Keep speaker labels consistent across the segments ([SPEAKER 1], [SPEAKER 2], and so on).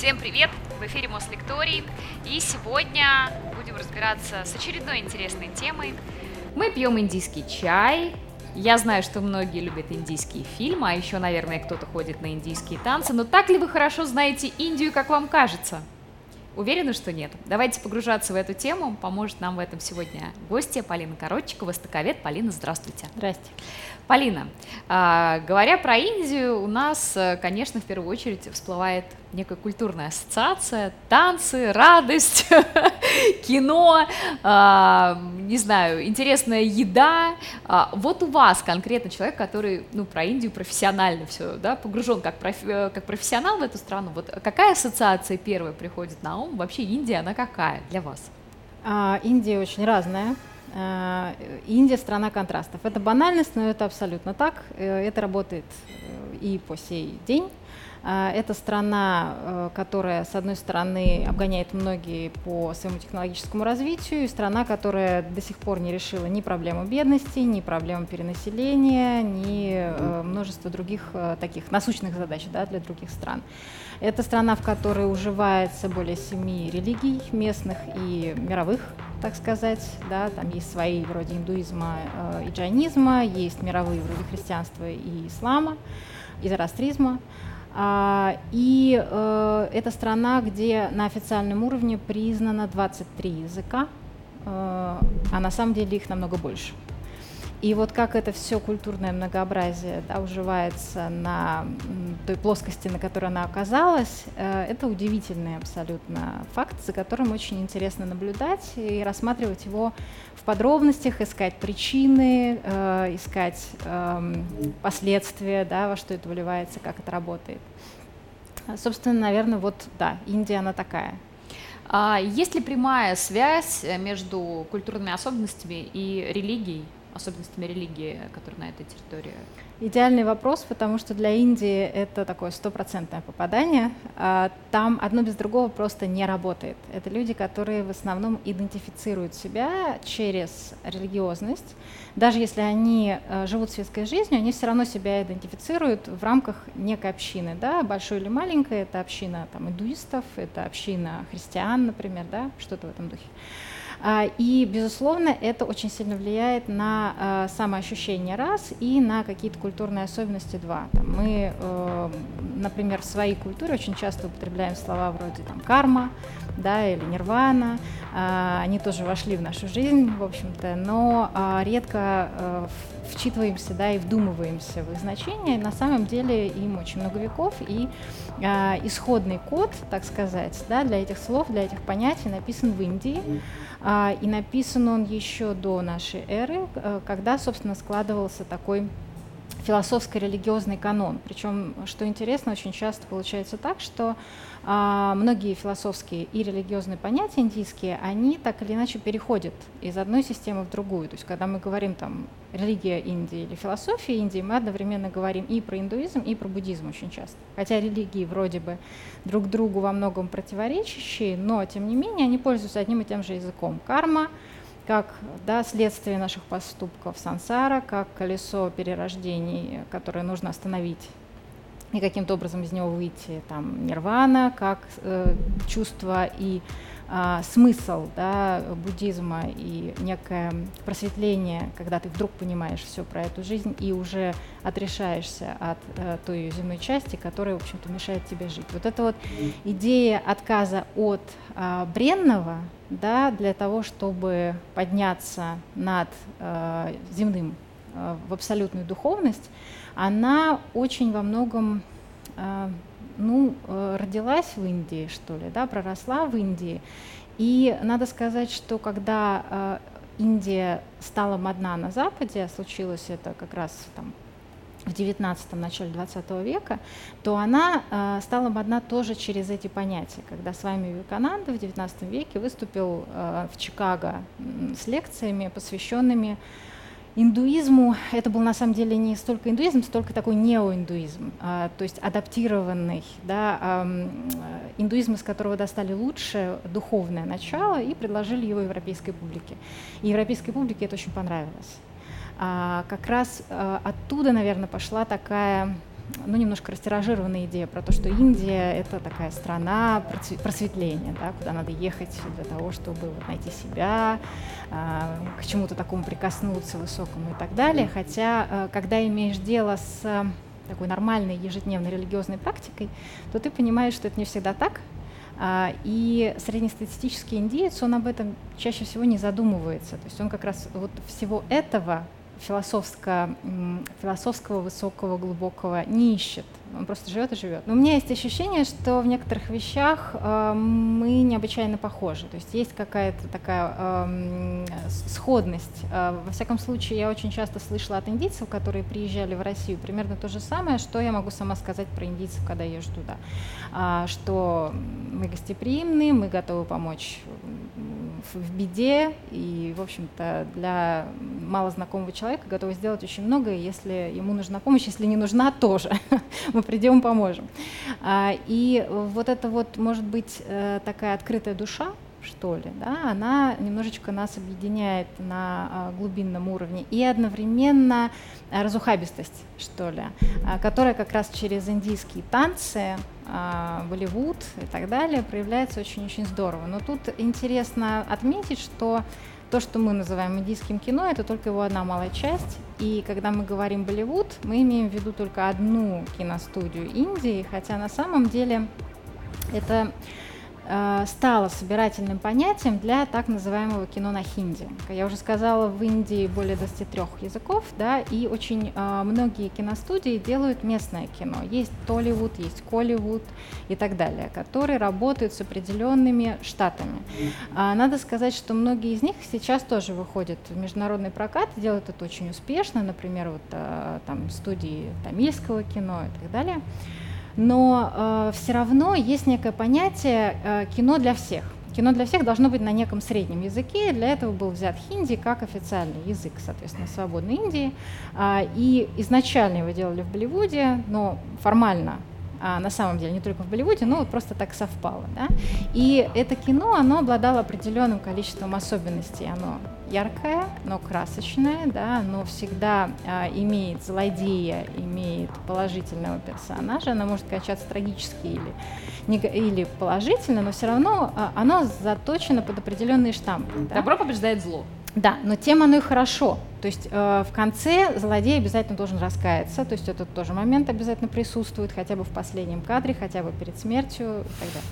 [SPEAKER 1] Всем привет! В эфире Мослекторий. И сегодня будем разбираться с очередной интересной темой.
[SPEAKER 2] Мы пьем индийский чай. Я знаю, что многие любят индийские фильмы, а еще, наверное, кто-то ходит на индийские танцы. Но так ли вы хорошо знаете Индию, как вам кажется? Уверена, что нет. Давайте погружаться в эту тему. Поможет нам в этом сегодня гостья Полина Коротчикова, востоковед. Полина, здравствуйте.
[SPEAKER 3] Здрасте.
[SPEAKER 2] Полина, а, говоря про Индию, у нас, э, конечно, в первую очередь всплывает некая культурная ассоциация, танцы, радость, кино, а, не знаю, интересная еда. А, вот у вас конкретно человек, который, ну, про Индию профессионально все, да, погружен как, профи, э, как профессионал в эту страну. Вот какая ассоциация первая приходит на ум? Вообще Индия, она какая для вас?
[SPEAKER 3] А, Индия очень разная. А, Индия страна контрастов. Это банальность, но это абсолютно так. Э, это работает э, и по сей день. Это страна, э, которая, с одной стороны, обгоняет многие по своему технологическому развитию, и страна, которая до сих пор не решила ни проблему бедности, ни проблему перенаселения, ни э, множество других э, таких насущных задач да, для других стран. Это страна, в которой уживается более семи религий местных и мировых, так сказать. Да, там есть свои вроде индуизма и джайнизма, есть мировые вроде христианства и ислама, и зороастризма. А, и э, это страна, где на официальном уровне признано 23 языка, э, а на самом деле их намного больше. И вот как это все культурное многообразие да, уживается на той плоскости, на которой она оказалась, э, это удивительный абсолютно факт, за которым очень интересно наблюдать и рассматривать его в подробностях, искать причины, э, искать э, последствия, да, во что это выливается, как это работает. Собственно, наверное, вот да, Индия она такая.
[SPEAKER 2] А есть ли прямая связь между культурными особенностями и религией? Особенностями религии, которые на этой территории?
[SPEAKER 3] Идеальный вопрос, потому что для Индии это такое стопроцентное попадание. А, там одно без другого просто не работает. Это люди, которые в основном идентифицируют себя через религиозность. Даже если они э, живут светской жизнью, они все равно себя идентифицируют в рамках некой общины. Да? Большой или маленькой, это община там, индуистов, это община христиан, например, да? что-то в этом духе. А, и, безусловно, это очень сильно влияет на а, самоощущение раз и на какие-то культурные особенности два. Мы, э, например, в своей культуре очень часто употребляем слова вроде там карма, да, или нирвана. А, они тоже вошли в нашу жизнь, в общем-то, но редко э, вчитываемся, да, и вдумываемся в их значение. На самом деле им очень много веков, и исходный код, так сказать, да, для этих слов, для этих понятий написан в Индии. А, и написан он еще до нашей эры, э, когда, собственно, складывался такой философско-религиозный канон. Причем, что интересно, очень часто получается так, что а, многие философские и религиозные понятия индийские, они так или иначе переходят из одной системы в другую. То есть, когда мы говорим там религия Индии или философия Индии, мы одновременно говорим и про индуизм, и про буддизм очень часто. Хотя религии вроде бы друг другу во многом противоречащие, но тем не менее они пользуются одним и тем же языком. Карма как да, следствие наших поступков сансара, как колесо перерождений, которое нужно остановить и каким-то образом из него выйти, там, нирвана, как э, чувство и э, смысл да, буддизма и некое просветление, когда ты вдруг понимаешь все про эту жизнь и уже отрешаешься от э, той земной части, которая, в общем-то, мешает тебе жить. Вот эта вот идея отказа от э, бренного, да, для того, чтобы подняться над э, земным э, в абсолютную духовность, она очень во многом ну, э, родилась в Индии, что ли, да, проросла в Индии. И надо сказать, что когда э, Индия стала модна на Западе, случилось это как раз там в 19 начале 20 века, то она э, стала модна тоже через эти понятия. Когда с вами Вивекананда в 19 веке выступил э, в Чикаго с лекциями, посвященными индуизму это был на самом деле не столько индуизм, столько такой неоиндуизм, а, то есть адаптированный, да, а, индуизм, из которого достали лучшее духовное начало и предложили его европейской публике. И европейской публике это очень понравилось. А, как раз а, оттуда, наверное, пошла такая ну, немножко растиражированная идея про то, что Индия — это такая страна просветления, да, куда надо ехать для того, чтобы вот найти себя, а, к чему-то такому прикоснуться высокому и так далее. Хотя, а, когда имеешь дело с такой нормальной ежедневной религиозной практикой, то ты понимаешь, что это не всегда так, а, и среднестатистический индиец, он об этом чаще всего не задумывается. То есть он как раз вот всего этого философского, философского высокого, глубокого не ищет. Он просто живет и живет. Но у меня есть ощущение, что в некоторых вещах э, мы необычайно похожи. То есть есть какая-то такая э, сходность. Э, во всяком случае, я очень часто слышала от индийцев, которые приезжали в Россию, примерно то же самое, что я могу сама сказать про индийцев, когда езжу туда. А, что мы гостеприимны, мы готовы помочь в беде, и, в общем-то, для малознакомого человека готовы сделать очень многое, если ему нужна помощь, если не нужна, тоже. мы придем, поможем. А, и вот это вот, может быть, э, такая открытая душа, что ли, да, она немножечко нас объединяет на а, глубинном уровне и одновременно а, разухабистость, что ли, которая как раз через индийские танцы Болливуд и так далее проявляется очень-очень здорово. Но тут интересно отметить, что то, что мы называем индийским кино, это только его одна малая часть. И когда мы говорим Болливуд, мы имеем в виду только одну киностудию Индии, хотя на самом деле это стало собирательным понятием для так называемого кино на хинди. Я уже сказала, в Индии более 23 языков, да, и очень э, многие киностудии делают местное кино. Есть Толливуд, есть Колливуд и так далее, которые работают с определенными штатами. А, надо сказать, что многие из них сейчас тоже выходят в международный прокат, делают это очень успешно, например, вот э, там студии тамильского кино и так далее но э, все равно есть некое понятие э, кино для всех. Кино для всех должно быть на неком среднем языке, для этого был взят хинди как официальный язык, соответственно, свободной Индии. А, и изначально его делали в Болливуде, но формально а, на самом деле, не только в Болливуде, но вот просто так совпало. Да? И это кино, оно обладало определенным количеством особенностей. Оно яркое, но красочное, да, оно всегда а, имеет злодея, имеет положительного персонажа, оно может качаться трагически или, не, или положительно, но все равно а, оно заточено под определенные штампы.
[SPEAKER 2] Да? Добро побеждает зло.
[SPEAKER 3] Да, но тем оно и хорошо. То есть э, в конце злодей обязательно должен раскаяться, то есть этот тоже момент обязательно присутствует, хотя бы в последнем кадре, хотя бы перед смертью и так далее.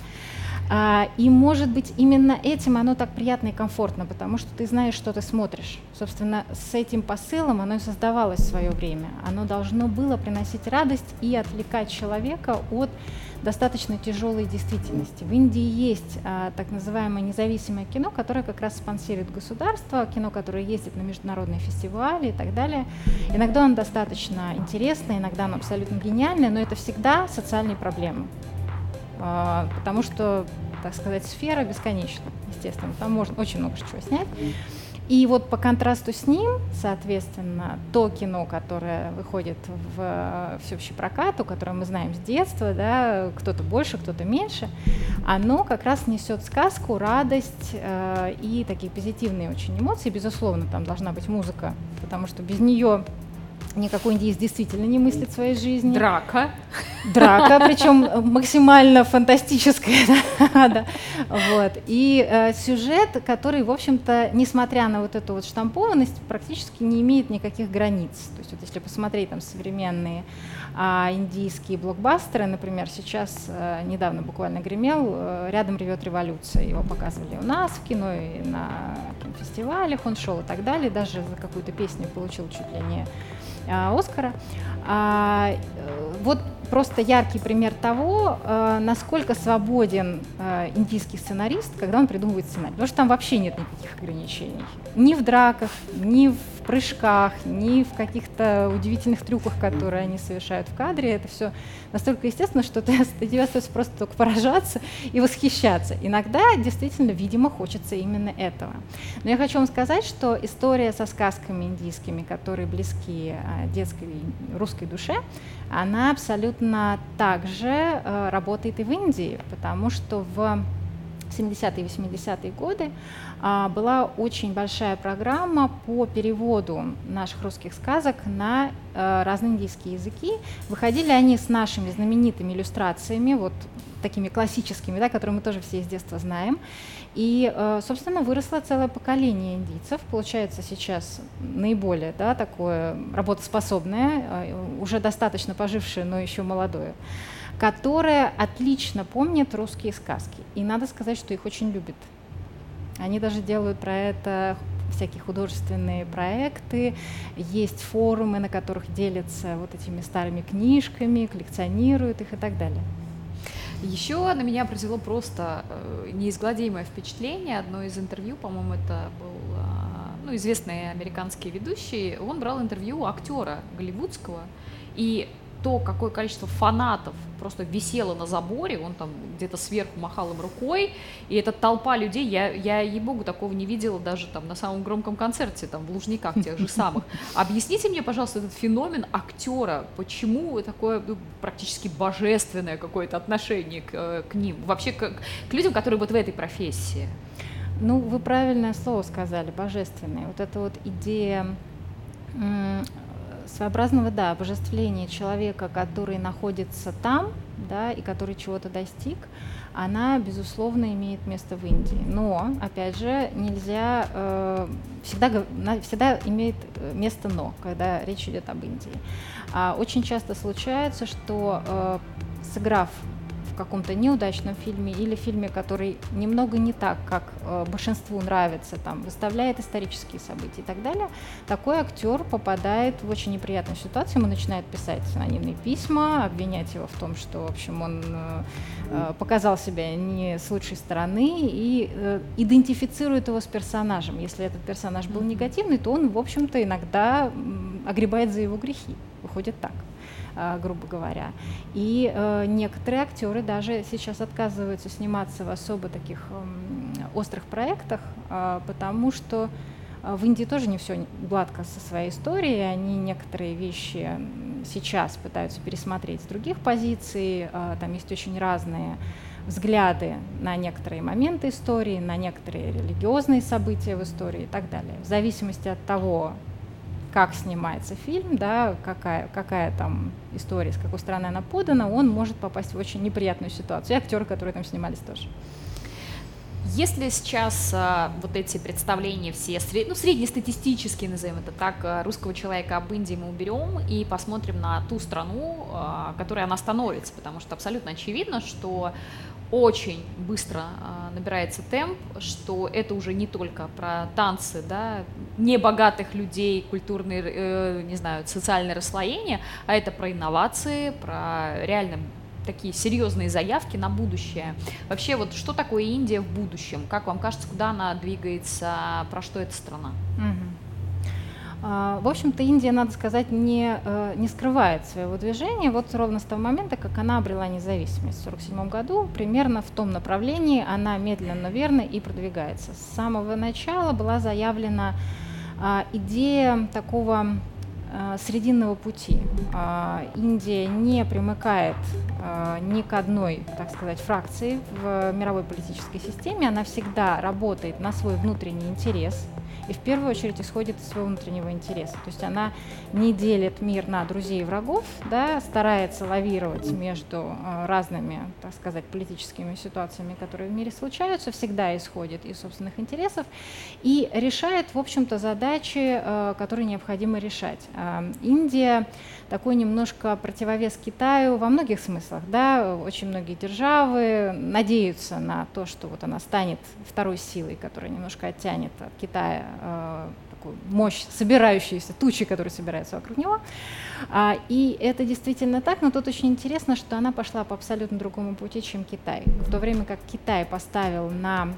[SPEAKER 3] А, и может быть именно этим оно так приятно и комфортно, потому что ты знаешь, что ты смотришь. Собственно, с этим посылом оно и создавалось в свое время. Оно должно было приносить радость и отвлекать человека от достаточно тяжелой действительности. В Индии есть а, так называемое независимое кино, которое как раз спонсирует государство, кино, которое ездит на международные фестивали и так далее. Иногда оно достаточно интересное, иногда оно абсолютно гениальное, но это всегда социальные проблемы. А, потому что, так сказать, сфера бесконечна, естественно. Там можно очень много чего снять. И вот по контрасту с ним, соответственно, то кино, которое выходит в э, всеобщий прокат, у которого мы знаем с детства, да, кто-то больше, кто-то меньше, оно как раз несет сказку, радость э, и такие позитивные очень эмоции. Безусловно, там должна быть музыка, потому что без нее никакой индиец действительно не мыслит своей жизни.
[SPEAKER 2] Драка.
[SPEAKER 3] Драка, причем максимально фантастическая. да, вот. И э, сюжет, который, в общем-то, несмотря на вот эту вот штампованность, практически не имеет никаких границ. То есть вот если посмотреть там современные а, индийские блокбастеры, например, сейчас э, недавно буквально гремел э, «Рядом ревет революция». Его показывали у нас в кино и на кинофестивалях, он шел и так далее. Даже за какую-то песню получил чуть ли не Оскара. А, э, вот просто яркий пример того, э, насколько свободен э, индийский сценарист, когда он придумывает сценарий. Потому что там вообще нет никаких ограничений. Ни в драках, ни в прыжках, ни в каких-то удивительных трюках, которые они совершают в кадре. Это все настолько естественно, что ты, тебе остается просто только поражаться и восхищаться. Иногда действительно, видимо, хочется именно этого. Но я хочу вам сказать, что история со сказками индийскими, которые близки детской русской душе, она абсолютно также э, работает и в Индии, потому что в 70-е и 80-е годы а, была очень большая программа по переводу наших русских сказок на разные индийские языки. Выходили они с нашими знаменитыми иллюстрациями, вот такими классическими, да, которые мы тоже все из детства знаем. И, э, собственно, выросло целое поколение индийцев. Получается сейчас наиболее да, такое работоспособное, э, уже достаточно пожившее, но еще молодое которое отлично помнит русские сказки. И надо сказать, что их очень любят. Они даже делают про это всякие художественные проекты, есть форумы, на которых делятся вот этими старыми книжками, коллекционируют их и так далее.
[SPEAKER 2] Еще на меня произвело просто э, неизгладимое впечатление. Одно из интервью, по-моему, это был а, ну, известный американский ведущий. Он брал интервью актера голливудского, и то, какое количество фанатов просто висело на заборе, он там где-то сверху махал им рукой, и эта толпа людей, я, я ей-богу, такого не видела даже там на самом громком концерте, там в Лужниках тех же самых. Объясните мне, пожалуйста, этот феномен актера, почему такое ну, практически божественное какое-то отношение к, э, к ним, вообще к, к людям, которые вот в этой профессии?
[SPEAKER 3] Ну, вы правильное слово сказали, божественное. Вот эта вот идея своеобразного, да, обожествления человека, который находится там, да, и который чего-то достиг, она, безусловно, имеет место в Индии. Но, опять же, нельзя, э, всегда, всегда имеет э, место «но», когда речь идет об Индии. А очень часто случается, что, э, сыграв каком-то неудачном фильме или фильме, который немного не так, как э, большинству нравится, там, выставляет исторические события и так далее, такой актер попадает в очень неприятную ситуацию, ему начинают писать анонимные письма, обвинять его в том, что, в общем, он э, э показал себя не с лучшей стороны и э, идентифицирует его с персонажем. Если этот персонаж был негативный, то он, в общем-то, иногда огребает за его грехи. Выходит так. А, грубо говоря. И э, некоторые актеры даже сейчас отказываются сниматься в особо таких острых проектах, а, потому что в Индии тоже не все гладко со своей историей, они некоторые вещи сейчас пытаются пересмотреть с других позиций, там есть очень разные взгляды на некоторые моменты истории, на некоторые религиозные события в истории и так далее. В зависимости от того, как снимается фильм, да, какая, какая там история, с какой стороны она подана, он может попасть в очень неприятную ситуацию. И актеры, которые там снимались тоже.
[SPEAKER 2] Если сейчас а, вот эти представления все, сред... ну, среднестатистические, назовем это так, а, русского человека об Индии мы уберем и посмотрим на ту страну, а, которой она становится, потому что абсолютно очевидно, что очень быстро э, набирается темп, что это уже не только про танцы, да, небогатых людей, культурные, э, не знаю, социальное расслоение, а это про инновации, про реально такие серьезные заявки на будущее. Вообще, вот что такое Индия в будущем? Как вам кажется, куда она двигается, про что эта страна?
[SPEAKER 3] Угу. А, в общем-то, Индия, надо сказать, не, э, не скрывает своего движения. Вот ровно с того момента, как она обрела независимость в 1947 году, примерно в том направлении она медленно, но верно и продвигается. С самого начала была заявлена а, идея такого а, срединного пути. Индия не примыкает ни к одной, так сказать, фракции в мировой политической системе. Она всегда работает на свой внутренний интерес – и в первую очередь исходит из своего внутреннего интереса. То есть она не делит мир на друзей и врагов, да, старается лавировать между э, разными, так сказать, политическими ситуациями, которые в мире случаются, всегда исходит из собственных интересов и решает, в общем-то, задачи, э, которые необходимо решать. Э, Индия такой немножко противовес Китаю во многих смыслах. Да? Очень многие державы надеются на то, что вот она станет второй силой, которая немножко оттянет от Китая э, такую мощь, собирающуюся, тучи, которые собираются вокруг него. А, и это действительно так, но тут очень интересно, что она пошла по абсолютно другому пути, чем Китай. В то время как Китай поставил на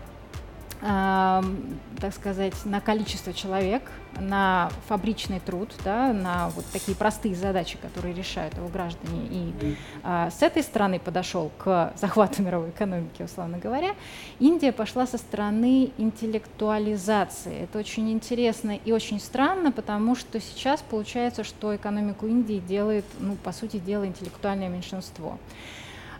[SPEAKER 3] так сказать, на количество человек, на фабричный труд, да, на вот такие простые задачи, которые решают его граждане. И а, с этой стороны подошел к захвату мировой экономики, условно говоря. Индия пошла со стороны интеллектуализации. Это очень интересно и очень странно, потому что сейчас получается, что экономику Индии делает, ну, по сути дела, интеллектуальное меньшинство.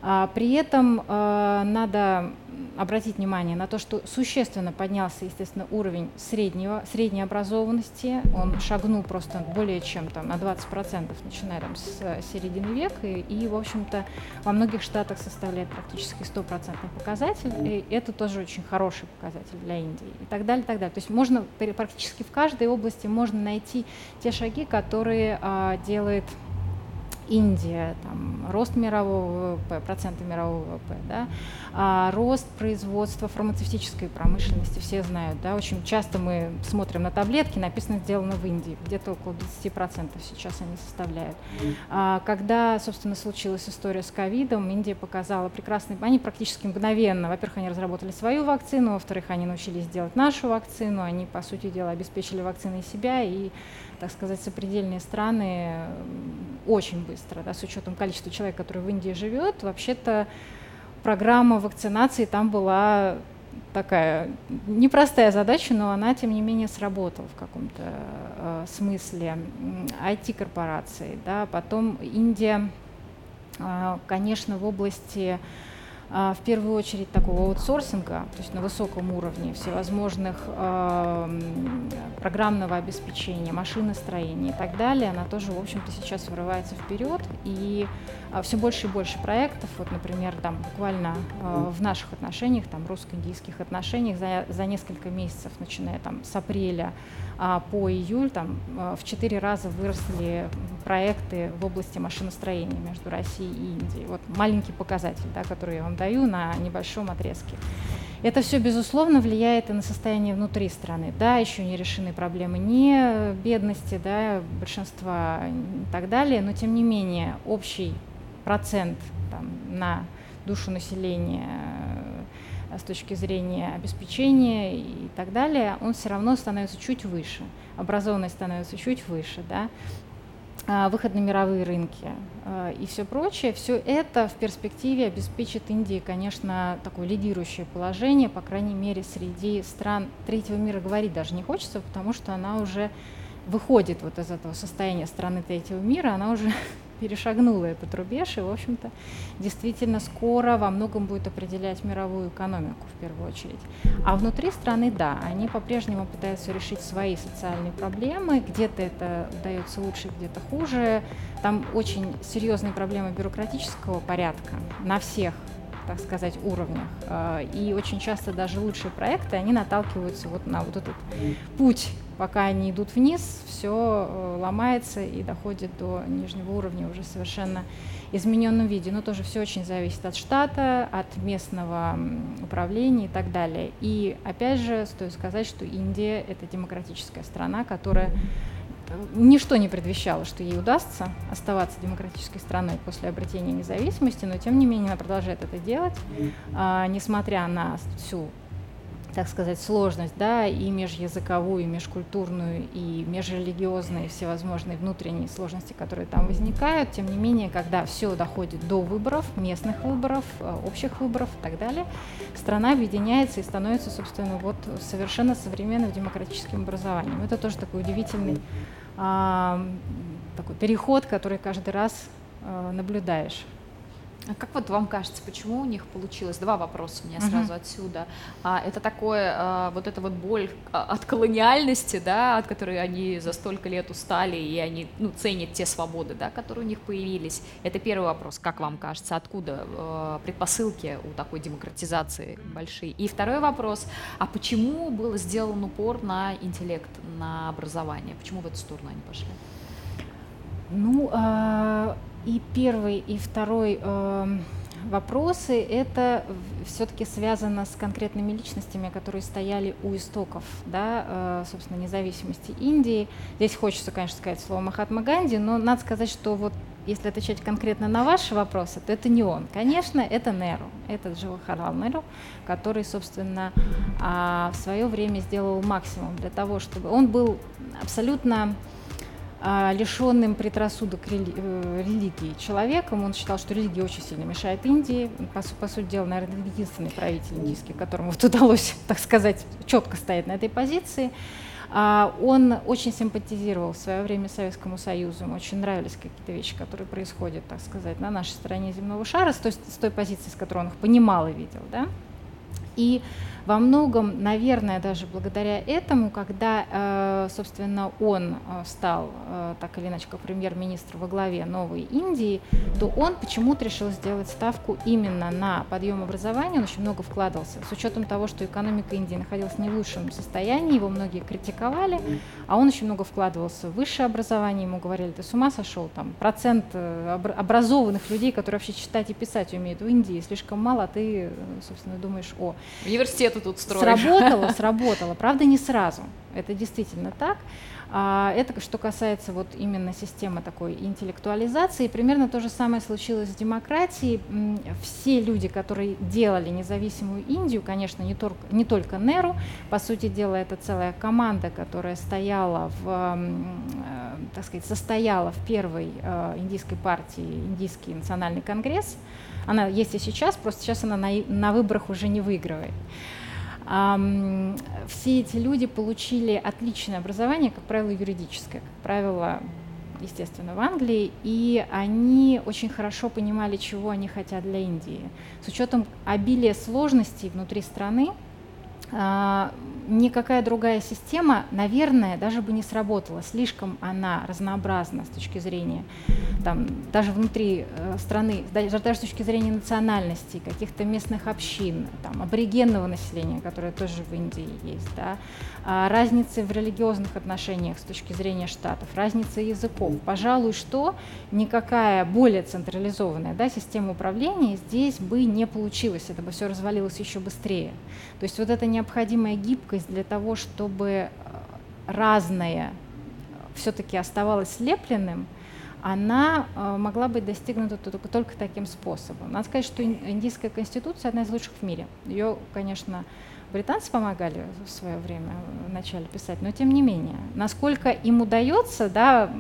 [SPEAKER 3] А, при этом а, надо обратить внимание на то, что существенно поднялся, естественно, уровень среднего, средней образованности. Он шагнул просто более чем там, на 20%, начиная там, с середины века. И, и, в общем-то, во многих штатах составляет практически стопроцентный показатель. И это тоже очень хороший показатель для Индии. И так далее, и так далее. То есть можно практически в каждой области можно найти те шаги, которые а, делает Индия, там, рост мирового ВВП, проценты мирового ВВП, да, а, рост производства фармацевтической промышленности, все знают, да, очень часто мы смотрим на таблетки, написано «сделано в Индии», где-то около 20% сейчас они составляют. А, когда, собственно, случилась история с ковидом, Индия показала прекрасный, они практически мгновенно, во-первых, они разработали свою вакцину, во-вторых, они научились делать нашу вакцину, они, по сути дела, обеспечили вакциной себя и так сказать, сопредельные страны очень быстро, да, с учетом количества человек, которые в Индии живет. Вообще-то программа вакцинации там была такая непростая задача, но она, тем не менее, сработала в каком-то э, смысле. IT-корпорации, да, потом Индия, э, конечно, в области а, в первую очередь такого аутсорсинга, то есть на высоком уровне всевозможных э, программного обеспечения, машиностроения и так далее, она тоже, в общем-то, сейчас вырывается вперед, и э, все больше и больше проектов, вот, например, там буквально э, в наших отношениях, там русско-индийских отношениях за, за несколько месяцев, начиная там с апреля а по июль там э, в четыре раза выросли проекты в области машиностроения между Россией и Индией. Вот маленький показатель, да, который я вам даю на небольшом отрезке. Это все, безусловно, влияет и на состояние внутри страны. Да, еще не решены проблемы не бедности, да, большинства и так далее, но тем не менее общий процент там, на душу населения Э, с точки зрения обеспечения и так далее, он все равно становится чуть выше, образованность становится чуть выше, да, а, выход на мировые рынки э, и все прочее, все это в перспективе обеспечит Индии, конечно, такое лидирующее положение, по крайней мере, среди стран третьего мира. Говорить даже не хочется, потому что она уже выходит вот из этого состояния страны третьего мира, она уже перешагнула этот рубеж и, в общем-то, действительно скоро во многом будет определять мировую экономику в первую очередь. А внутри страны, да, они по-прежнему пытаются решить свои социальные проблемы, где-то это удается лучше, где-то хуже. Там очень серьезные проблемы бюрократического порядка на всех так сказать, уровнях. А, и очень часто даже лучшие проекты, они наталкиваются вот на вот этот путь, пока они идут вниз, все э, ломается и доходит до нижнего уровня уже совершенно измененном виде. Но тоже все очень зависит от штата, от местного управления и так далее. И опять же, стоит сказать, что Индия — это демократическая страна, которая ничто не предвещало, что ей удастся оставаться демократической страной после обретения независимости, но тем не менее она продолжает это делать, а, несмотря на всю так сказать, сложность, да, и межязыковую, и межкультурную, и межрелигиозные, всевозможные внутренние сложности, которые там возникают. Тем не менее, когда все доходит до выборов, местных выборов, э, общих выборов и так далее, страна объединяется и становится, собственно, вот совершенно современным демократическим образованием. Это тоже такой удивительный такой переход, который каждый раз а, наблюдаешь.
[SPEAKER 2] А как вот вам кажется, почему у них получилось? Два вопроса у меня uh-huh. сразу отсюда. А, это такое, а, вот эта вот боль а, от колониальности, да, от которой они за столько лет устали, и они ну, ценят те свободы, да, которые у них появились. Это первый вопрос, как вам кажется, откуда а, предпосылки у такой демократизации большие? И второй вопрос, а почему был сделан упор на интеллект, на образование? Почему в эту сторону они пошли?
[SPEAKER 3] Ну, а и первый, и второй э, вопросы это все-таки связано с конкретными личностями, которые стояли у истоков, да, э, собственно, независимости Индии. Здесь хочется, конечно, сказать слово Махатма Ганди, но надо сказать, что вот если отвечать конкретно на ваши вопросы, то это не он. Конечно, это Неру, это Джавахарлал Неру, который, собственно, э, в свое время сделал максимум для того, чтобы он был абсолютно а, лишенным предрассудок э, религии человеком. Он считал, что религия очень сильно мешает Индии. По, по сути дела, наверное, единственный правитель индийский, которому вот удалось, так сказать, четко стоять на этой позиции. А, он очень симпатизировал в свое время Советскому Союзу, ему очень нравились какие-то вещи, которые происходят, так сказать, на нашей стороне земного шара, с той, с той позиции, с которой он их понимал и видел. Да? И во многом, наверное, даже благодаря этому, когда, э, собственно, он э, стал э, так или иначе как премьер-министр во главе новой Индии, то он почему-то решил сделать ставку именно на подъем образования, он очень много вкладывался. С учетом того, что экономика Индии находилась не в лучшем состоянии, его многие критиковали, а он очень много вкладывался в высшее образование, ему говорили, ты с ума сошел, там процент образованных людей, которые вообще читать и писать умеют в Индии, слишком мало, а ты, собственно, думаешь о...
[SPEAKER 2] Университет ты тут строишь.
[SPEAKER 3] Сработало, сработало. Правда, не сразу. Это действительно так. А это что касается вот именно системы такой интеллектуализации. Примерно то же самое случилось с демократией. Все люди, которые делали независимую Индию, конечно, не только, не только Неру, по сути дела, это целая команда, которая стояла в, э, так сказать, состояла в первой э, индийской партии, Индийский национальный конгресс. Она есть и сейчас, просто сейчас она на, на выборах уже не выигрывает все эти люди получили отличное образование, как правило, юридическое, как правило, естественно, в Англии, и они очень хорошо понимали, чего они хотят для Индии. С учетом обилия сложностей внутри страны, а, никакая другая система, наверное, даже бы не сработала. Слишком она разнообразна с точки зрения, там, даже внутри э, страны, даже, даже с точки зрения национальности, каких-то местных общин, там, аборигенного населения, которое тоже в Индии есть, да, а, разницы в религиозных отношениях с точки зрения штатов, разницы языков. Пожалуй, что никакая более централизованная да, система управления здесь бы не получилась, это бы все развалилось еще быстрее. То есть вот эта необходимая гибкость для того, чтобы э, разное все-таки оставалось слепленным, она э, могла быть достигнута только, только таким способом. Надо сказать, что индийская конституция одна из лучших в мире. Ее, конечно, британцы помогали в свое время вначале писать, но тем не менее, насколько им удается, да,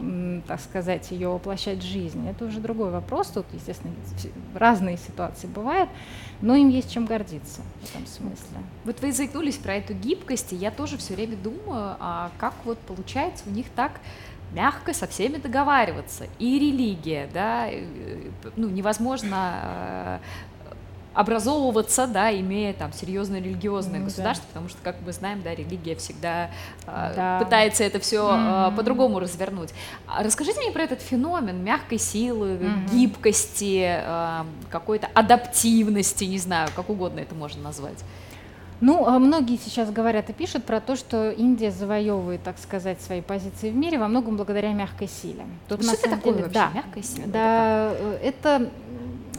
[SPEAKER 3] так сказать, ее воплощать в жизнь, это уже другой вопрос. Тут, естественно, разные ситуации бывают, но им есть чем гордиться в этом смысле.
[SPEAKER 2] Вот вы заикнулись про эту гибкость, и я тоже все время думаю, а как вот получается у них так мягко со всеми договариваться. И религия, да, ну, невозможно образовываться, да, имея там серьезное религиозное mm, государство, да. потому что, как мы знаем, да, религия всегда э, да. пытается это все mm-hmm. э, по-другому развернуть. А расскажите мне про этот феномен мягкой силы, mm-hmm. гибкости, э, какой-то адаптивности, не знаю, как угодно это можно назвать.
[SPEAKER 3] Ну, а многие сейчас говорят и пишут про то, что Индия завоевывает, так сказать, свои позиции в мире во многом благодаря мягкой силе.
[SPEAKER 2] Тут что это такое
[SPEAKER 3] деле,
[SPEAKER 2] вообще,
[SPEAKER 3] да,
[SPEAKER 2] мягкая сила?
[SPEAKER 3] Да, это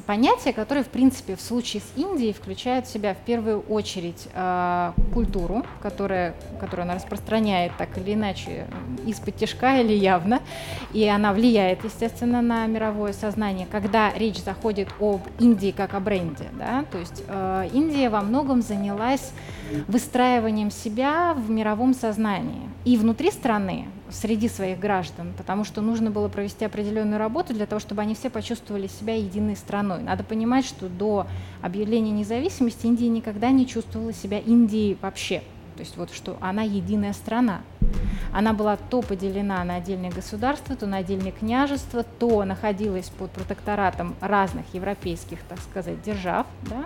[SPEAKER 3] понятие, которое, в принципе, в случае с Индией включает в себя в первую очередь э, культуру, которая, которую она распространяет так или иначе, из-под тяжка или явно, и она влияет, естественно, на мировое сознание, когда речь заходит об Индии как о бренде. Да? То есть э, Индия во многом занялась выстраиванием себя в мировом сознании и внутри страны, среди своих граждан, потому что нужно было провести определенную работу для того, чтобы они все почувствовали себя единой страной. Надо понимать, что до объявления независимости Индия никогда не чувствовала себя Индией вообще. То есть вот что она единая страна. Она была то поделена на отдельные государства, то на отдельные княжества, то находилась под протекторатом разных европейских, так сказать, держав. Да?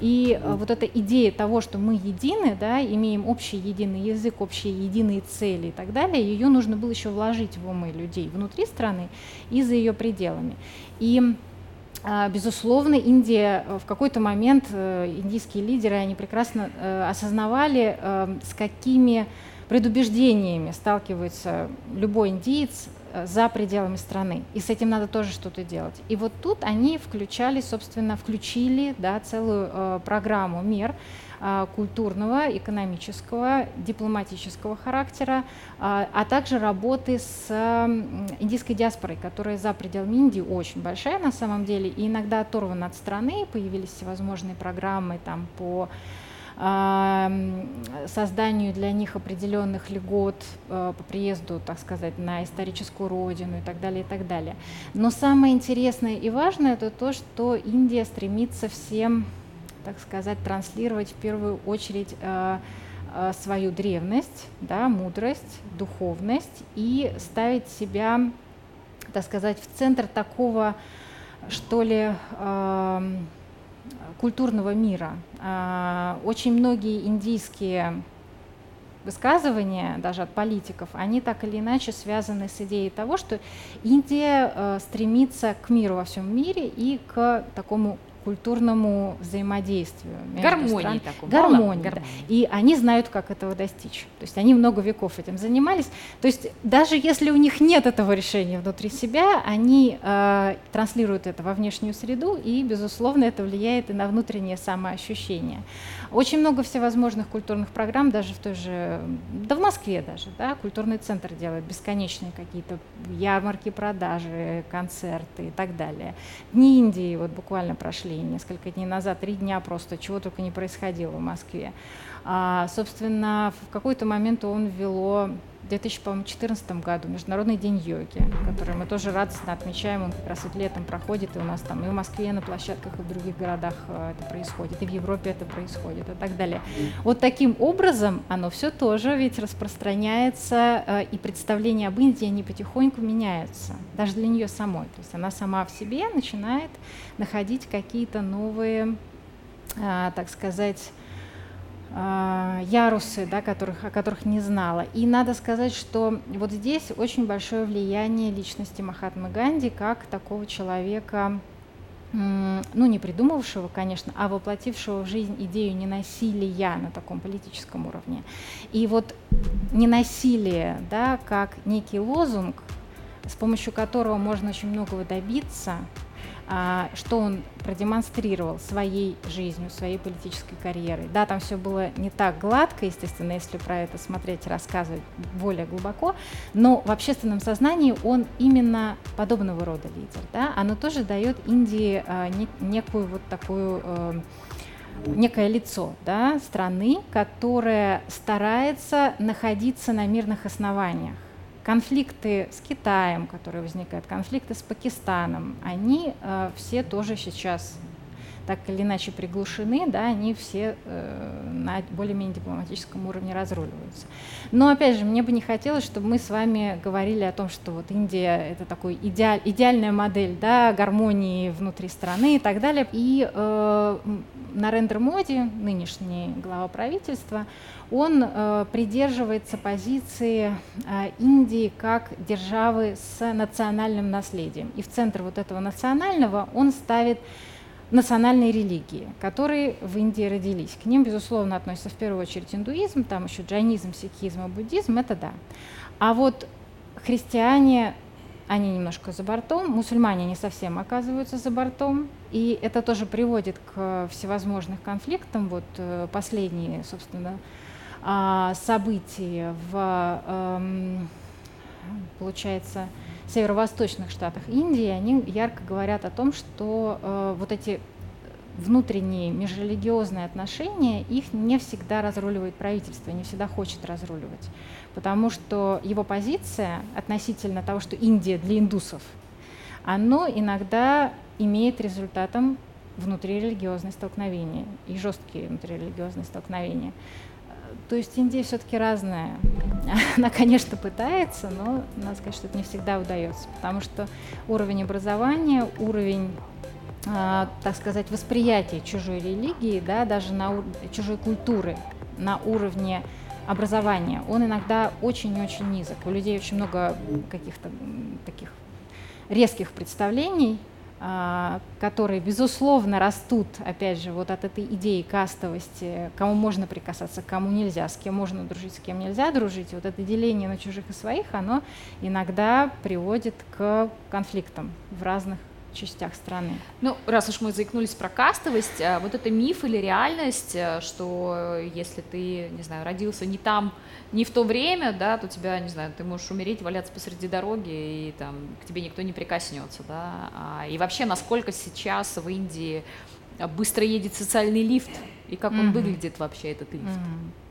[SPEAKER 3] И э, вот эта идея того, что мы едины, да, имеем общий единый язык, общие единые цели и так далее, ее нужно было еще вложить в умы людей внутри страны и за ее пределами. И Безусловно, Индия э, в какой-то момент, э, индийские лидеры, они прекрасно осознавали, с какими предубеждениями сталкивается любой индиец Э, за пределами страны. И с этим надо тоже что-то делать. И вот тут они включали, собственно, включили да, целую э, программу мер э, культурного, экономического, дипломатического характера, э, а также работы с э, индийской диаспорой, которая за пределами Индии очень большая на самом деле, и иногда оторвана от страны, появились всевозможные программы там по созданию для них определенных льгот э, по приезду, так сказать, на историческую родину и так далее, и так далее. Но самое интересное и важное это то, что Индия стремится всем, так сказать, транслировать в первую очередь э, э, свою древность, да, мудрость, духовность и ставить себя, так сказать, в центр такого, что ли, культурного мира. Э, очень многие индийские высказывания, даже от политиков, они так или иначе связаны с идеей того, что Индия э, стремится к миру во всем мире и к такому культурному взаимодействию.
[SPEAKER 2] Гармонии стран. такой.
[SPEAKER 3] Гармонии, да. И они знают, как этого достичь. То есть они много веков этим занимались. То есть даже если у них нет этого решения внутри себя, они э, транслируют это во внешнюю среду, и, безусловно, это влияет и на внутреннее самоощущение. Очень много всевозможных культурных программ, даже в той же, да в Москве даже, да, культурный центр делает бесконечные какие-то ярмарки, продажи, концерты и так далее. Дни Индии вот буквально прошли несколько дней назад, три дня просто, чего только не происходило в Москве. А, собственно, в какой-то момент он ввело 2014 году Международный день йоги, который мы тоже радостно отмечаем, он как раз вот летом проходит, и у нас там и в Москве на площадках, и в других городах э, это происходит, и в Европе это происходит, и так далее. Вот таким образом оно все тоже ведь распространяется, э, и представление об Индии, они потихоньку меняются, даже для нее самой. То есть она сама в себе начинает находить какие-то новые, э, так сказать, ярусы, да, которых, о которых не знала. И надо сказать, что вот здесь очень большое влияние личности Махатмы Ганди как такого человека, ну, не придумавшего, конечно, а воплотившего в жизнь идею ненасилия на таком политическом уровне. И вот ненасилие, да, как некий лозунг, с помощью которого можно очень многого добиться, что он продемонстрировал своей жизнью, своей политической карьерой. Да, там все было не так гладко, естественно, если про это смотреть, рассказывать более глубоко, но в общественном сознании он именно подобного рода лидер. Да? Оно тоже дает Индии а, некую вот такую э, некое лицо да, страны, которая старается находиться на мирных основаниях конфликты с Китаем, которые возникают, конфликты с Пакистаном, они э, все тоже сейчас так или иначе приглушены, да, они все э, на более-менее дипломатическом уровне разруливаются. Но опять же, мне бы не хотелось, чтобы мы с вами говорили о том, что вот Индия это такой идеаль, идеальная модель да, гармонии внутри страны и так далее. И э, Нарендра Моди, нынешний глава правительства, он э, придерживается позиции э, Индии как державы с национальным наследием. И в центр вот этого национального он ставит национальные религии, которые в Индии родились. К ним, безусловно, относится в первую очередь индуизм, там еще джайнизм, сикхизм и буддизм, это да. А вот христиане, они немножко за бортом, мусульмане не совсем оказываются за бортом, и это тоже приводит к всевозможным конфликтам. Вот э, последние, собственно, событий в, эм, получается, северо-восточных штатах Индии, они ярко говорят о том, что э, вот эти внутренние межрелигиозные отношения, их не всегда разруливает правительство, не всегда хочет разруливать. Потому что его позиция относительно того, что Индия для индусов, оно иногда имеет результатом внутрирелигиозные столкновения и жесткие внутрирелигиозные столкновения. То есть Индия все-таки разная. Она, конечно, пытается, но надо сказать, что это не всегда удается, потому что уровень образования, уровень э, так сказать, восприятия чужой религии, да, даже на чужой культуры на уровне образования, он иногда очень-очень низок. У людей очень много каких-то таких резких представлений а, которые, безусловно, растут, опять же, вот от этой идеи кастовости, кому можно прикасаться, кому нельзя, с кем можно дружить, с кем нельзя дружить. Вот это деление на чужих и своих, оно иногда приводит к конфликтам в разных частях страны.
[SPEAKER 2] Ну, раз уж мы заикнулись про кастовость, а вот это миф или реальность, э, что если ты, не знаю, родился не там, не в то время, да, то тебя, не знаю, ты можешь умереть, валяться посреди дороги, и там к тебе никто не прикоснется, да. А, и вообще, насколько сейчас в Индии быстро едет социальный лифт, и как он mm-hmm. выглядит вообще, этот лифт? Mm-hmm.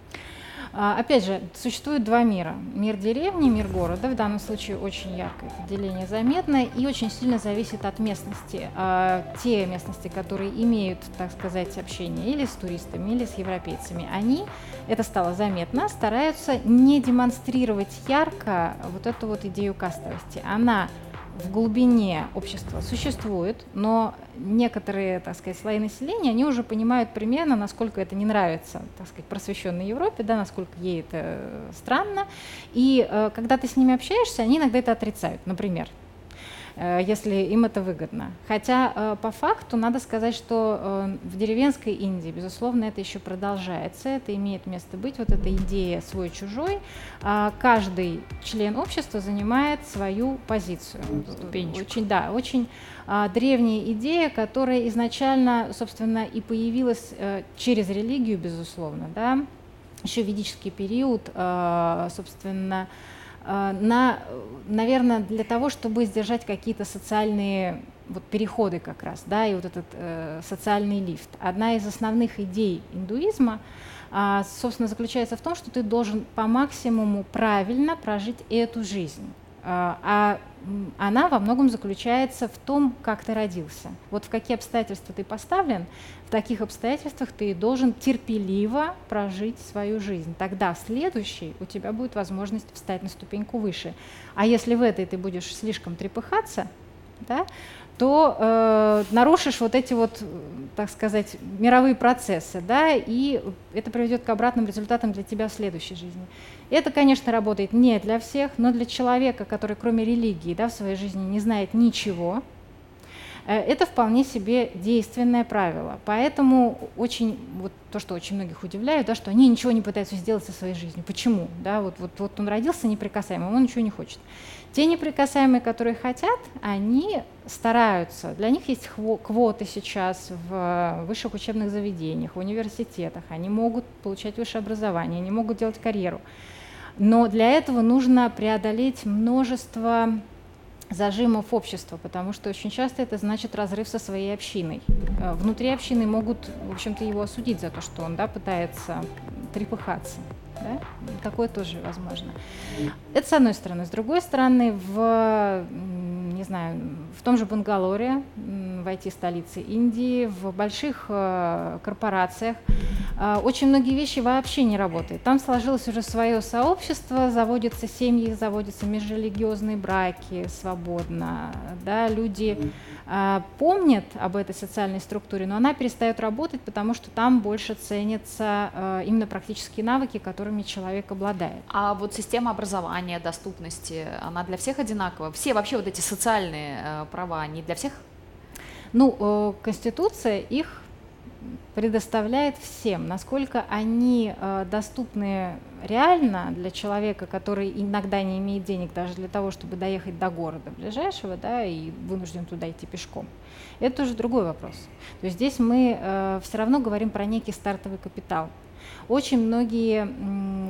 [SPEAKER 3] А, опять же, существует два мира. Мир деревни, мир города. В данном случае очень яркое деление заметно и очень сильно зависит от местности. А, те местности, которые имеют, так сказать, общение или с туристами, или с европейцами, они, это стало заметно, стараются не демонстрировать ярко вот эту вот идею кастовости. Она в глубине общества существует, но некоторые, так сказать, слои населения, они уже понимают примерно, насколько это не нравится, так сказать, просвещенной Европе, да, насколько ей это странно. И э, когда ты с ними общаешься, они иногда это отрицают. Например, если им это выгодно. Хотя э, по факту надо сказать, что э, в деревенской Индии, безусловно, это еще продолжается, это имеет место быть, вот эта идея свой-чужой. А каждый член общества занимает свою позицию.
[SPEAKER 2] Ступенчик.
[SPEAKER 3] Очень, да, очень а, древняя идея, которая изначально, собственно, и появилась через религию, безусловно, да, еще ведический период, собственно, Э, на, наверное, для того, чтобы сдержать какие-то социальные вот переходы как раз, да, и вот этот э, социальный лифт. Одна из основных идей индуизма, э, собственно, заключается в том, что ты должен по максимуму правильно прожить эту жизнь. Э, а она во многом заключается в том, как ты родился. Вот в какие обстоятельства ты поставлен, таких обстоятельствах ты должен терпеливо прожить свою жизнь. Тогда в следующей у тебя будет возможность встать на ступеньку выше. А если в этой ты будешь слишком трепыхаться, да, то э, нарушишь вот эти вот, так сказать, мировые процессы, да, и это приведет к обратным результатам для тебя в следующей жизни. Это, конечно, работает не для всех, но для человека, который кроме религии да, в своей жизни не знает ничего, это вполне себе действенное правило. Поэтому очень, вот то, что очень многих удивляет, да, что они ничего не пытаются сделать со своей жизнью. Почему? Да, вот, вот, вот он родился неприкасаемым, он ничего не хочет. Те неприкасаемые, которые хотят, они стараются. Для них есть квоты сейчас в высших учебных заведениях, в университетах. Они могут получать высшее образование, они могут делать карьеру. Но для этого нужно преодолеть множество зажимов общества, потому что очень часто это значит разрыв со своей общиной. Э, внутри общины могут, в общем-то, его осудить за то, что он да, пытается трепыхаться. Да? Такое тоже возможно. Это с одной стороны. С другой стороны, в, не знаю, в том же Бангалоре, в IT-столице Индии, в больших э, корпорациях э, очень многие вещи вообще не работают. Там сложилось уже свое сообщество, заводятся семьи, заводятся межрелигиозные браки свободно. Да? Люди э, помнят об этой социальной структуре, но она перестает работать, потому что там больше ценятся именно практические навыки, которыми человек обладает.
[SPEAKER 2] А вот система образования, доступности, она для всех одинакова? Все вообще вот эти социальные права, они для всех
[SPEAKER 3] ну, э, Конституция их предоставляет всем, насколько они э, доступны реально для человека, который иногда не имеет денег даже для того, чтобы доехать до города ближайшего, да, и вынужден туда идти пешком. Это уже другой вопрос. То есть здесь мы э, все равно говорим про некий стартовый капитал. Очень многие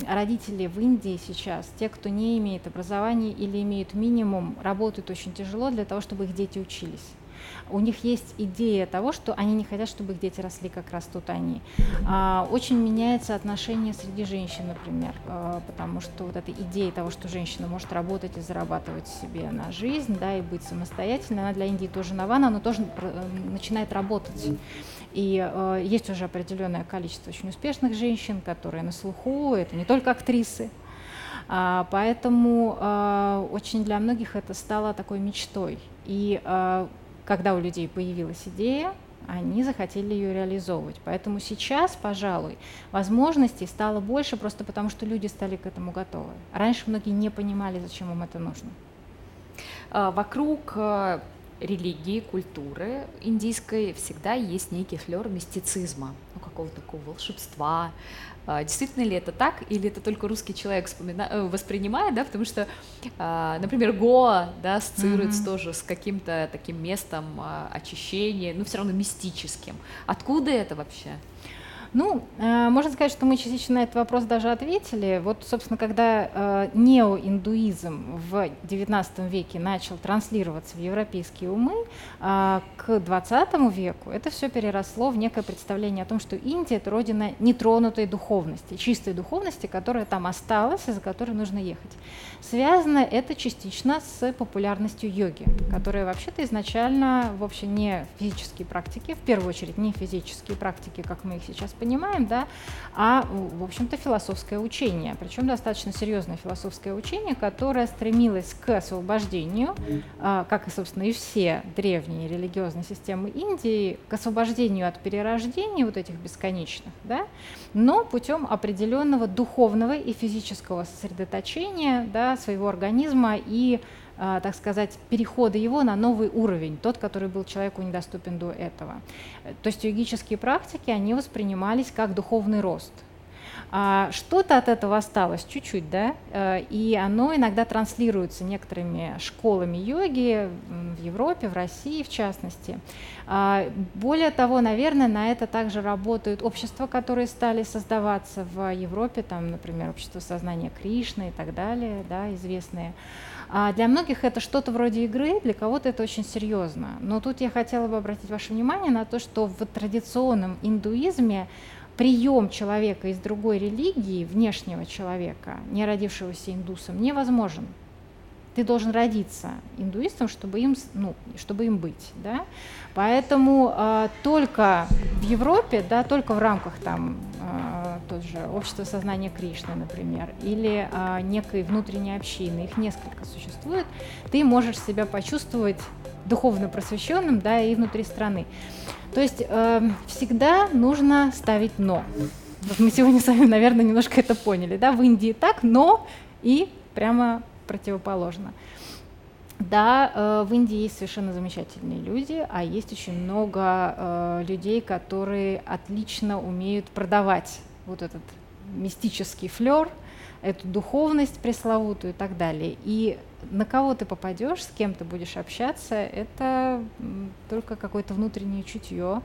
[SPEAKER 3] родители в Индии сейчас, те, кто не имеет образования или имеют минимум, работают очень тяжело для того, чтобы их дети учились у них есть идея того, что они не хотят, чтобы их дети росли, как растут они. А, очень меняется отношение среди женщин, например, а, потому что вот эта идея того, что женщина может работать и зарабатывать себе на жизнь, да, и быть самостоятельной, она для Индии тоже нова, но она тоже э, начинает работать. И э, есть уже определенное количество очень успешных женщин, которые на слуху, это не только актрисы, а, поэтому а, очень для многих это стало такой мечтой. И а, когда у людей появилась идея, они захотели ее реализовывать. Поэтому сейчас, пожалуй, возможностей стало больше просто потому, что люди стали к этому готовы. Раньше многие не понимали, зачем им это нужно.
[SPEAKER 2] А, вокруг а, религии, культуры индийской всегда есть некий флер мистицизма, ну, какого-то такого волшебства, а, действительно ли это так, или это только русский человек вспомина... Э, воспринимает, да, потому что, а, например, Гоа, да, ассоциируется mm-hmm. тоже с каким-то таким местом а, очищения, ну, все равно мистическим. Откуда это вообще?
[SPEAKER 3] Ну, э, можно сказать, что мы частично на этот вопрос даже ответили. Вот, собственно, когда э, неоиндуизм в XIX веке начал транслироваться в европейские умы, э, к XX веку это все переросло в некое представление о том, что Индия — это родина нетронутой духовности, чистой духовности, которая там осталась и за которой нужно ехать. Связано это частично с популярностью йоги, которая вообще-то изначально вовсе не физические практики, в первую очередь не физические практики, как мы их сейчас понимаем, да, а, в общем-то, философское учение, причем достаточно серьезное философское учение, которое стремилось к освобождению, а, как и, собственно, и все древние религиозные системы Индии, к освобождению от перерождений вот этих бесконечных, да, но путем определенного духовного и физического сосредоточения да, своего организма и так сказать, перехода его на новый уровень, тот, который был человеку недоступен до этого. То есть йогические практики, они воспринимались как духовный рост – а что-то от этого осталось, чуть-чуть, да, э, и оно иногда транслируется некоторыми школами йоги в Европе, в России в частности. А, более того, наверное, на это также работают общества, которые стали создаваться в Европе, там, например, общество сознания Кришны и так далее, да, известные. А для многих это что-то вроде игры, для кого-то это очень серьезно. Но тут я хотела бы обратить ваше внимание на то, что в традиционном индуизме прием человека из другой религии, внешнего человека, не родившегося индусом, невозможен. Ты должен родиться индуистом, чтобы им, ну, чтобы им быть. Да? Поэтому э, только в Европе, да, только в рамках там, э, тот же общества сознания Кришны, например, или э, некой внутренней общины, их несколько существует, ты можешь себя почувствовать духовно просвещенным да, и внутри страны. То есть э, всегда нужно ставить «но». Вот мы сегодня с вами, наверное, немножко это поняли. Да? В Индии так, но и прямо противоположно. Да, э, в Индии есть совершенно замечательные люди, а есть очень много э, людей, которые отлично умеют продавать вот этот мистический флер, эту духовность пресловутую и так далее. И на кого ты попадешь, с кем ты будешь общаться, это только какое-то внутреннее чутье.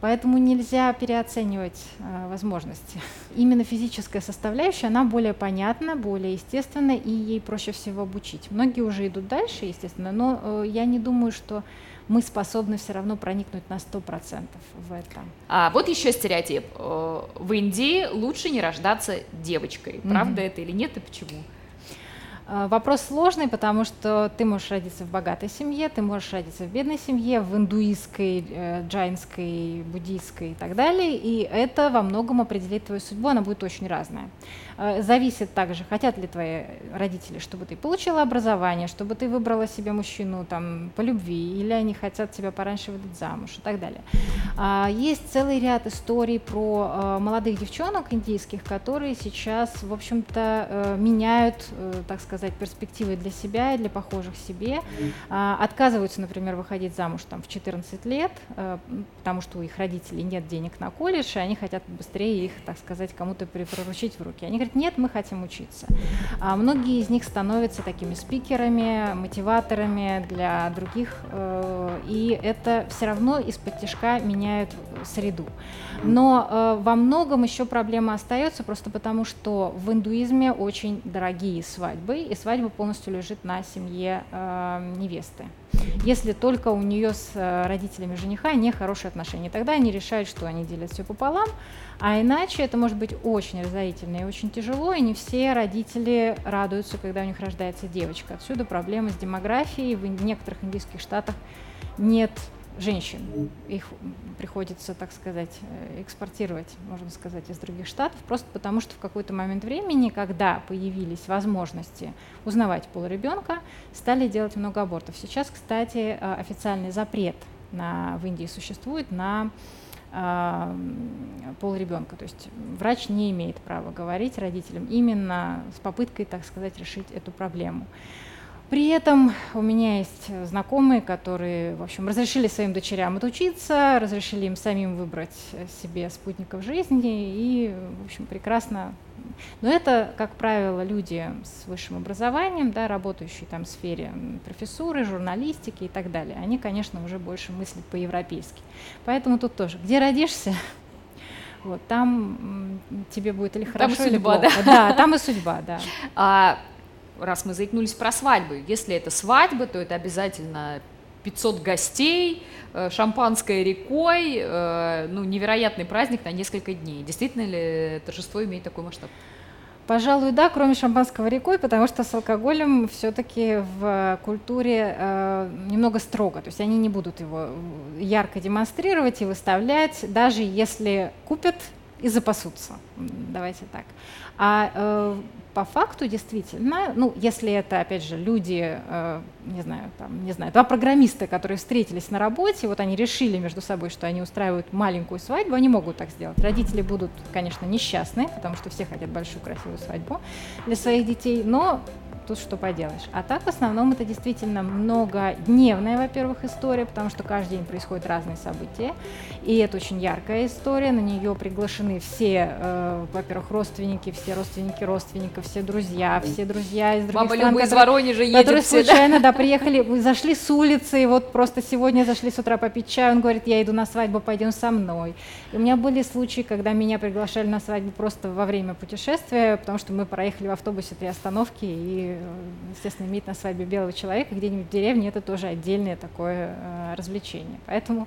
[SPEAKER 3] Поэтому нельзя переоценивать э, возможности. Именно физическая составляющая, она более понятна, более естественна, и ей проще всего обучить. Многие уже идут дальше, естественно, но э, я не думаю, что мы способны все равно проникнуть на 100% в это.
[SPEAKER 2] А вот еще стереотип. Э, в Индии лучше не рождаться девочкой. Правда mm-hmm. это или нет и почему?
[SPEAKER 3] Э, вопрос сложный, потому что ты можешь родиться в богатой семье, ты можешь родиться в бедной семье, в индуистской, э, джайнской, буддийской и так далее, и это во многом определит твою судьбу, она будет очень разная. Э, зависит также, хотят ли твои родители, чтобы ты получила образование, чтобы ты выбрала себе мужчину там, по любви, или они хотят тебя пораньше выдать замуж и так далее. А, есть целый ряд историй про молодых девчонок индийских, которые сейчас, в общем-то, меняют, так сказать, перспективы для себя и для похожих себе. А, отказываются, например, выходить замуж там, в 14 лет, потому что у их родителей нет денег на колледж, и они хотят быстрее их, так сказать, кому-то приручить в руки. Они говорят, нет, мы хотим учиться. А многие из них становятся такими спикерами, мотиваторами для других, э, и это все равно из-под тяжка меняет среду. Но э, во многом еще проблема остается просто потому, что в индуизме очень дорогие свадьбы, и свадьба полностью лежит на семье э, невесты. Если только у нее с э, родителями жениха не хорошие отношения, тогда они решают, что они делят все пополам, а иначе это может быть очень разорительно и очень тяжело, и не все родители радуются, когда у них рождается девочка. Отсюда проблемы с демографией. В некоторых индийских штатах нет женщин. Их приходится, так сказать, э, экспортировать, можно сказать, из других штатов, просто потому что в какой-то момент времени, когда появились возможности узнавать пол ребенка, стали делать много абортов. Сейчас, кстати, э, официальный запрет на, в Индии существует на э, пол ребенка. То есть врач не имеет права говорить родителям именно с попыткой, так сказать, решить эту проблему. При этом у меня есть знакомые, которые, в общем, разрешили своим дочерям отучиться, разрешили им самим выбрать себе спутников жизни и, в общем, прекрасно. Но это, как правило, люди с высшим образованием, да, работающие там в сфере профессуры, журналистики и так далее. Они, конечно, уже больше мыслят по-европейски. Поэтому тут тоже, где родишься, Вот, там тебе будет или хорошо,
[SPEAKER 2] там и
[SPEAKER 3] судьба,
[SPEAKER 2] или
[SPEAKER 3] плохо. Да? да, там и судьба, да.
[SPEAKER 2] А, раз мы заикнулись про свадьбы, если это свадьба, то это обязательно 500 гостей, э, шампанское рекой, э, ну, невероятный праздник на несколько дней. Действительно ли торжество имеет такой масштаб?
[SPEAKER 3] Пожалуй, да, кроме шампанского рекой, потому что с алкоголем все-таки в культуре э, немного строго. То есть они не будут его ярко демонстрировать и выставлять, даже если купят и запасутся. Давайте так. А э, по факту действительно, ну, если это, опять же, люди, э, не знаю, там, не знаю, два программиста, которые встретились на работе, вот они решили между собой, что они устраивают маленькую свадьбу, они могут так сделать. Родители будут, конечно, несчастны, потому что все хотят большую красивую свадьбу для своих детей, но тут что поделаешь. А так в основном это действительно многодневная, во-первых, история, потому что каждый день происходят разные события, и это очень яркая история, на нее приглашены все, э, во-первых, родственники, все родственники родственников, все друзья, все друзья из других
[SPEAKER 2] Баба
[SPEAKER 3] стран,
[SPEAKER 2] Люба
[SPEAKER 3] которые,
[SPEAKER 2] из Воронежа едет
[SPEAKER 3] которые
[SPEAKER 2] все,
[SPEAKER 3] случайно, да? приехали, зашли с улицы, и вот просто сегодня зашли с утра попить чай, он говорит, я иду на свадьбу, пойдем со мной. И у меня были случаи, когда меня приглашали на свадьбу просто во время путешествия, потому что мы проехали в автобусе три остановки и естественно, иметь на свадьбе белого человека где-нибудь в деревне, это тоже отдельное такое э, развлечение. Поэтому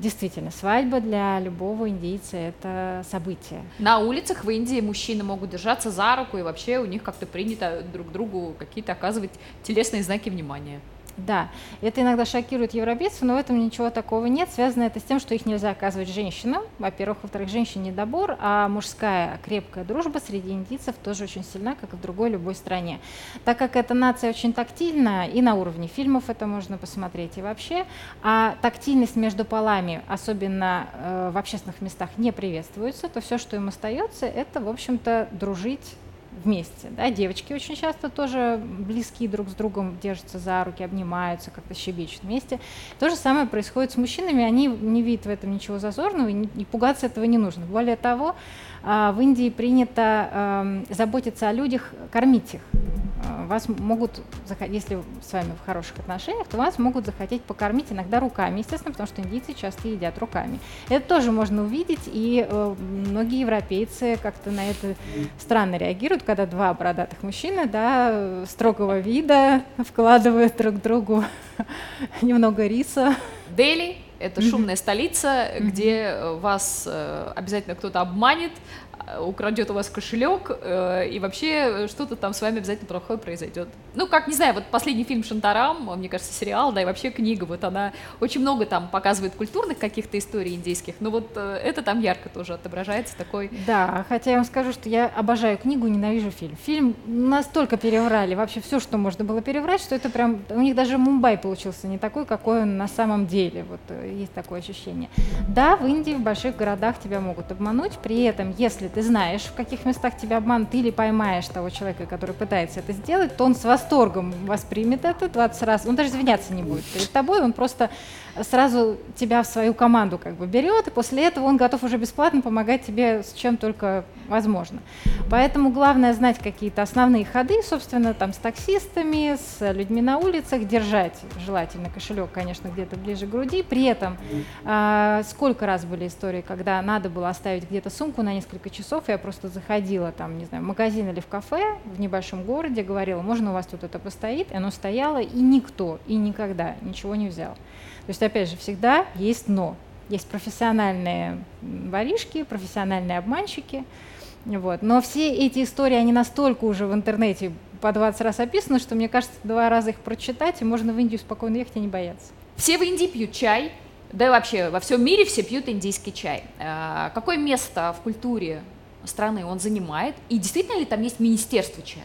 [SPEAKER 3] Действительно, свадьба для любого индийца – это событие.
[SPEAKER 2] На улицах в Индии мужчины могут держаться за руку, и вообще у них как-то принято друг другу какие-то оказывать телесные знаки внимания.
[SPEAKER 3] Да, это иногда шокирует европейцев, но в этом ничего такого нет. Связано это с тем, что их нельзя оказывать женщинам. Во-первых, во-вторых, женщин недобор, а мужская крепкая дружба среди индийцев тоже очень сильна, как и в другой любой стране. Так как эта нация очень тактильна, и на уровне фильмов это можно посмотреть, и вообще, а тактильность между полами, особенно э, в общественных местах, не приветствуется, то все, что им остается, это, в общем-то, дружить вместе. Да? Девочки очень часто тоже близкие друг с другом держатся за руки, обнимаются, как-то щебечут вместе. То же самое происходит с мужчинами, они не видят в этом ничего зазорного, и, пугаться этого не нужно. Более того, в Индии принято заботиться о людях, кормить их. А, вас могут, если с вами в хороших отношениях, то вас могут захотеть покормить иногда руками, естественно, потому что индийцы часто едят руками. Это тоже можно увидеть, и э, многие европейцы как-то на это странно реагируют, когда два бородатых мужчины, да, строгого вида вкладывают друг другу немного риса.
[SPEAKER 2] Дели – это шумная столица, где вас э, обязательно кто-то обманет, Э, украдет у вас кошелек, э, и вообще что-то там с вами обязательно плохое произойдет. Ну, как, не знаю, вот последний фильм «Шантарам», мне кажется, сериал, да, и вообще книга, вот она очень много там показывает культурных каких-то историй индийских, но вот э, это там ярко тоже отображается такой.
[SPEAKER 3] Да, хотя я вам скажу, что я обожаю книгу, ненавижу фильм. Фильм настолько переврали, вообще все, что можно было переврать, что это прям, у них даже Мумбай получился не такой, какой он на самом деле, вот есть такое ощущение. Да, в Индии, в больших городах тебя могут обмануть, при этом, если ты знаешь, в каких местах тебя обманут, или поймаешь того человека, который пытается это сделать, то он с восторгом воспримет это 20 раз. Он даже извиняться не будет перед тобой, он просто сразу тебя в свою команду как бы берет, и после этого он готов уже бесплатно помогать тебе с чем только возможно. Поэтому главное знать какие-то основные ходы, собственно, там с таксистами, с людьми на улицах, держать желательно кошелек, конечно, где-то ближе к груди. При этом э, сколько раз были истории, когда надо было оставить где-то сумку на несколько часов, я просто заходила там, не знаю, в магазин или в кафе в небольшом городе, говорила, можно у вас тут это постоит, и оно стояло, и никто, и никогда ничего не взял. То есть, опять же, всегда есть но. Есть профессиональные воришки, профессиональные обманщики. Вот. Но все эти истории, они настолько уже в интернете по 20 раз описаны, что мне кажется, два раза их прочитать, и можно в Индию спокойно ехать и не бояться.
[SPEAKER 2] Все в Индии пьют чай, да и вообще во всем мире все пьют индийский чай. А, какое место в культуре страны он занимает? И действительно ли там есть министерство чая?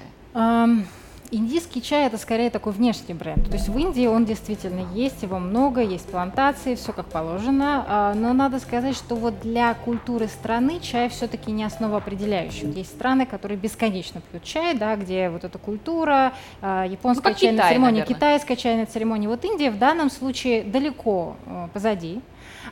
[SPEAKER 3] Индийский чай это скорее такой внешний бренд. То есть в Индии он действительно есть, его много, есть плантации, все как положено. А, но надо сказать, что вот для культуры страны чай все-таки не основоопределяющий. Есть страны, которые бесконечно пьют чай, да, где вот эта культура, а, японская ну, чайная Китай, церемония, наверное. китайская чайная церемония. Вот Индия в данном случае далеко э, позади.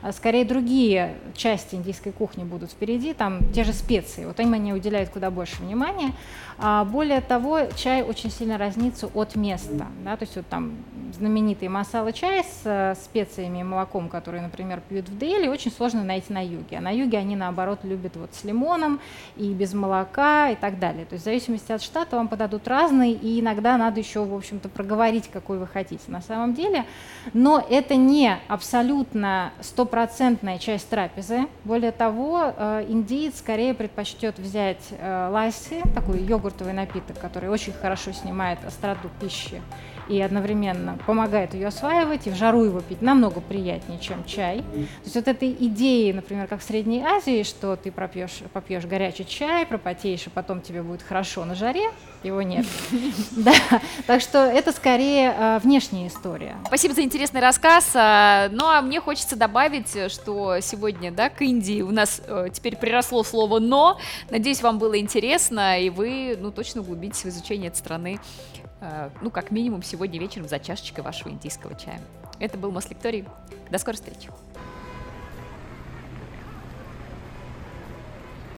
[SPEAKER 3] А скорее другие части индийской кухни будут впереди, там те же специи, вот им они уделяют куда больше внимания. А более того, чай очень сильно разнится от места. Да? То есть вот там знаменитый масала чай с э, специями и молоком, который, например, пьют в Дели, очень сложно найти на юге. А на юге они, наоборот, любят вот с лимоном и без молока и так далее. То есть в зависимости от штата вам подадут разный, и иногда надо еще, в общем-то, проговорить, какой вы хотите на самом деле. Но это не абсолютно стопроцентная часть трапезы. Более того, э, индиец скорее предпочтет взять э, ласси, такой йогуртовый напиток, который очень хорошо снимает остроту пищи и одновременно помогает ее осваивать, и в жару его пить намного приятнее, чем чай. То есть вот этой идеи, например, как в Средней Азии, что ты пропьешь, попьешь горячий чай, пропотеешь, и потом тебе будет хорошо на жаре, его нет. Да, так что это скорее э, внешняя история.
[SPEAKER 2] Спасибо за интересный рассказ. А, ну а мне хочется добавить, что сегодня, да, к Индии у нас э, теперь приросло слово «но». Надеюсь, вам было интересно, и вы, ну, точно углубитесь в изучение этой страны ну, как минимум, сегодня вечером за чашечкой вашего индийского чая. Это был Мослекторий. До скорой встречи.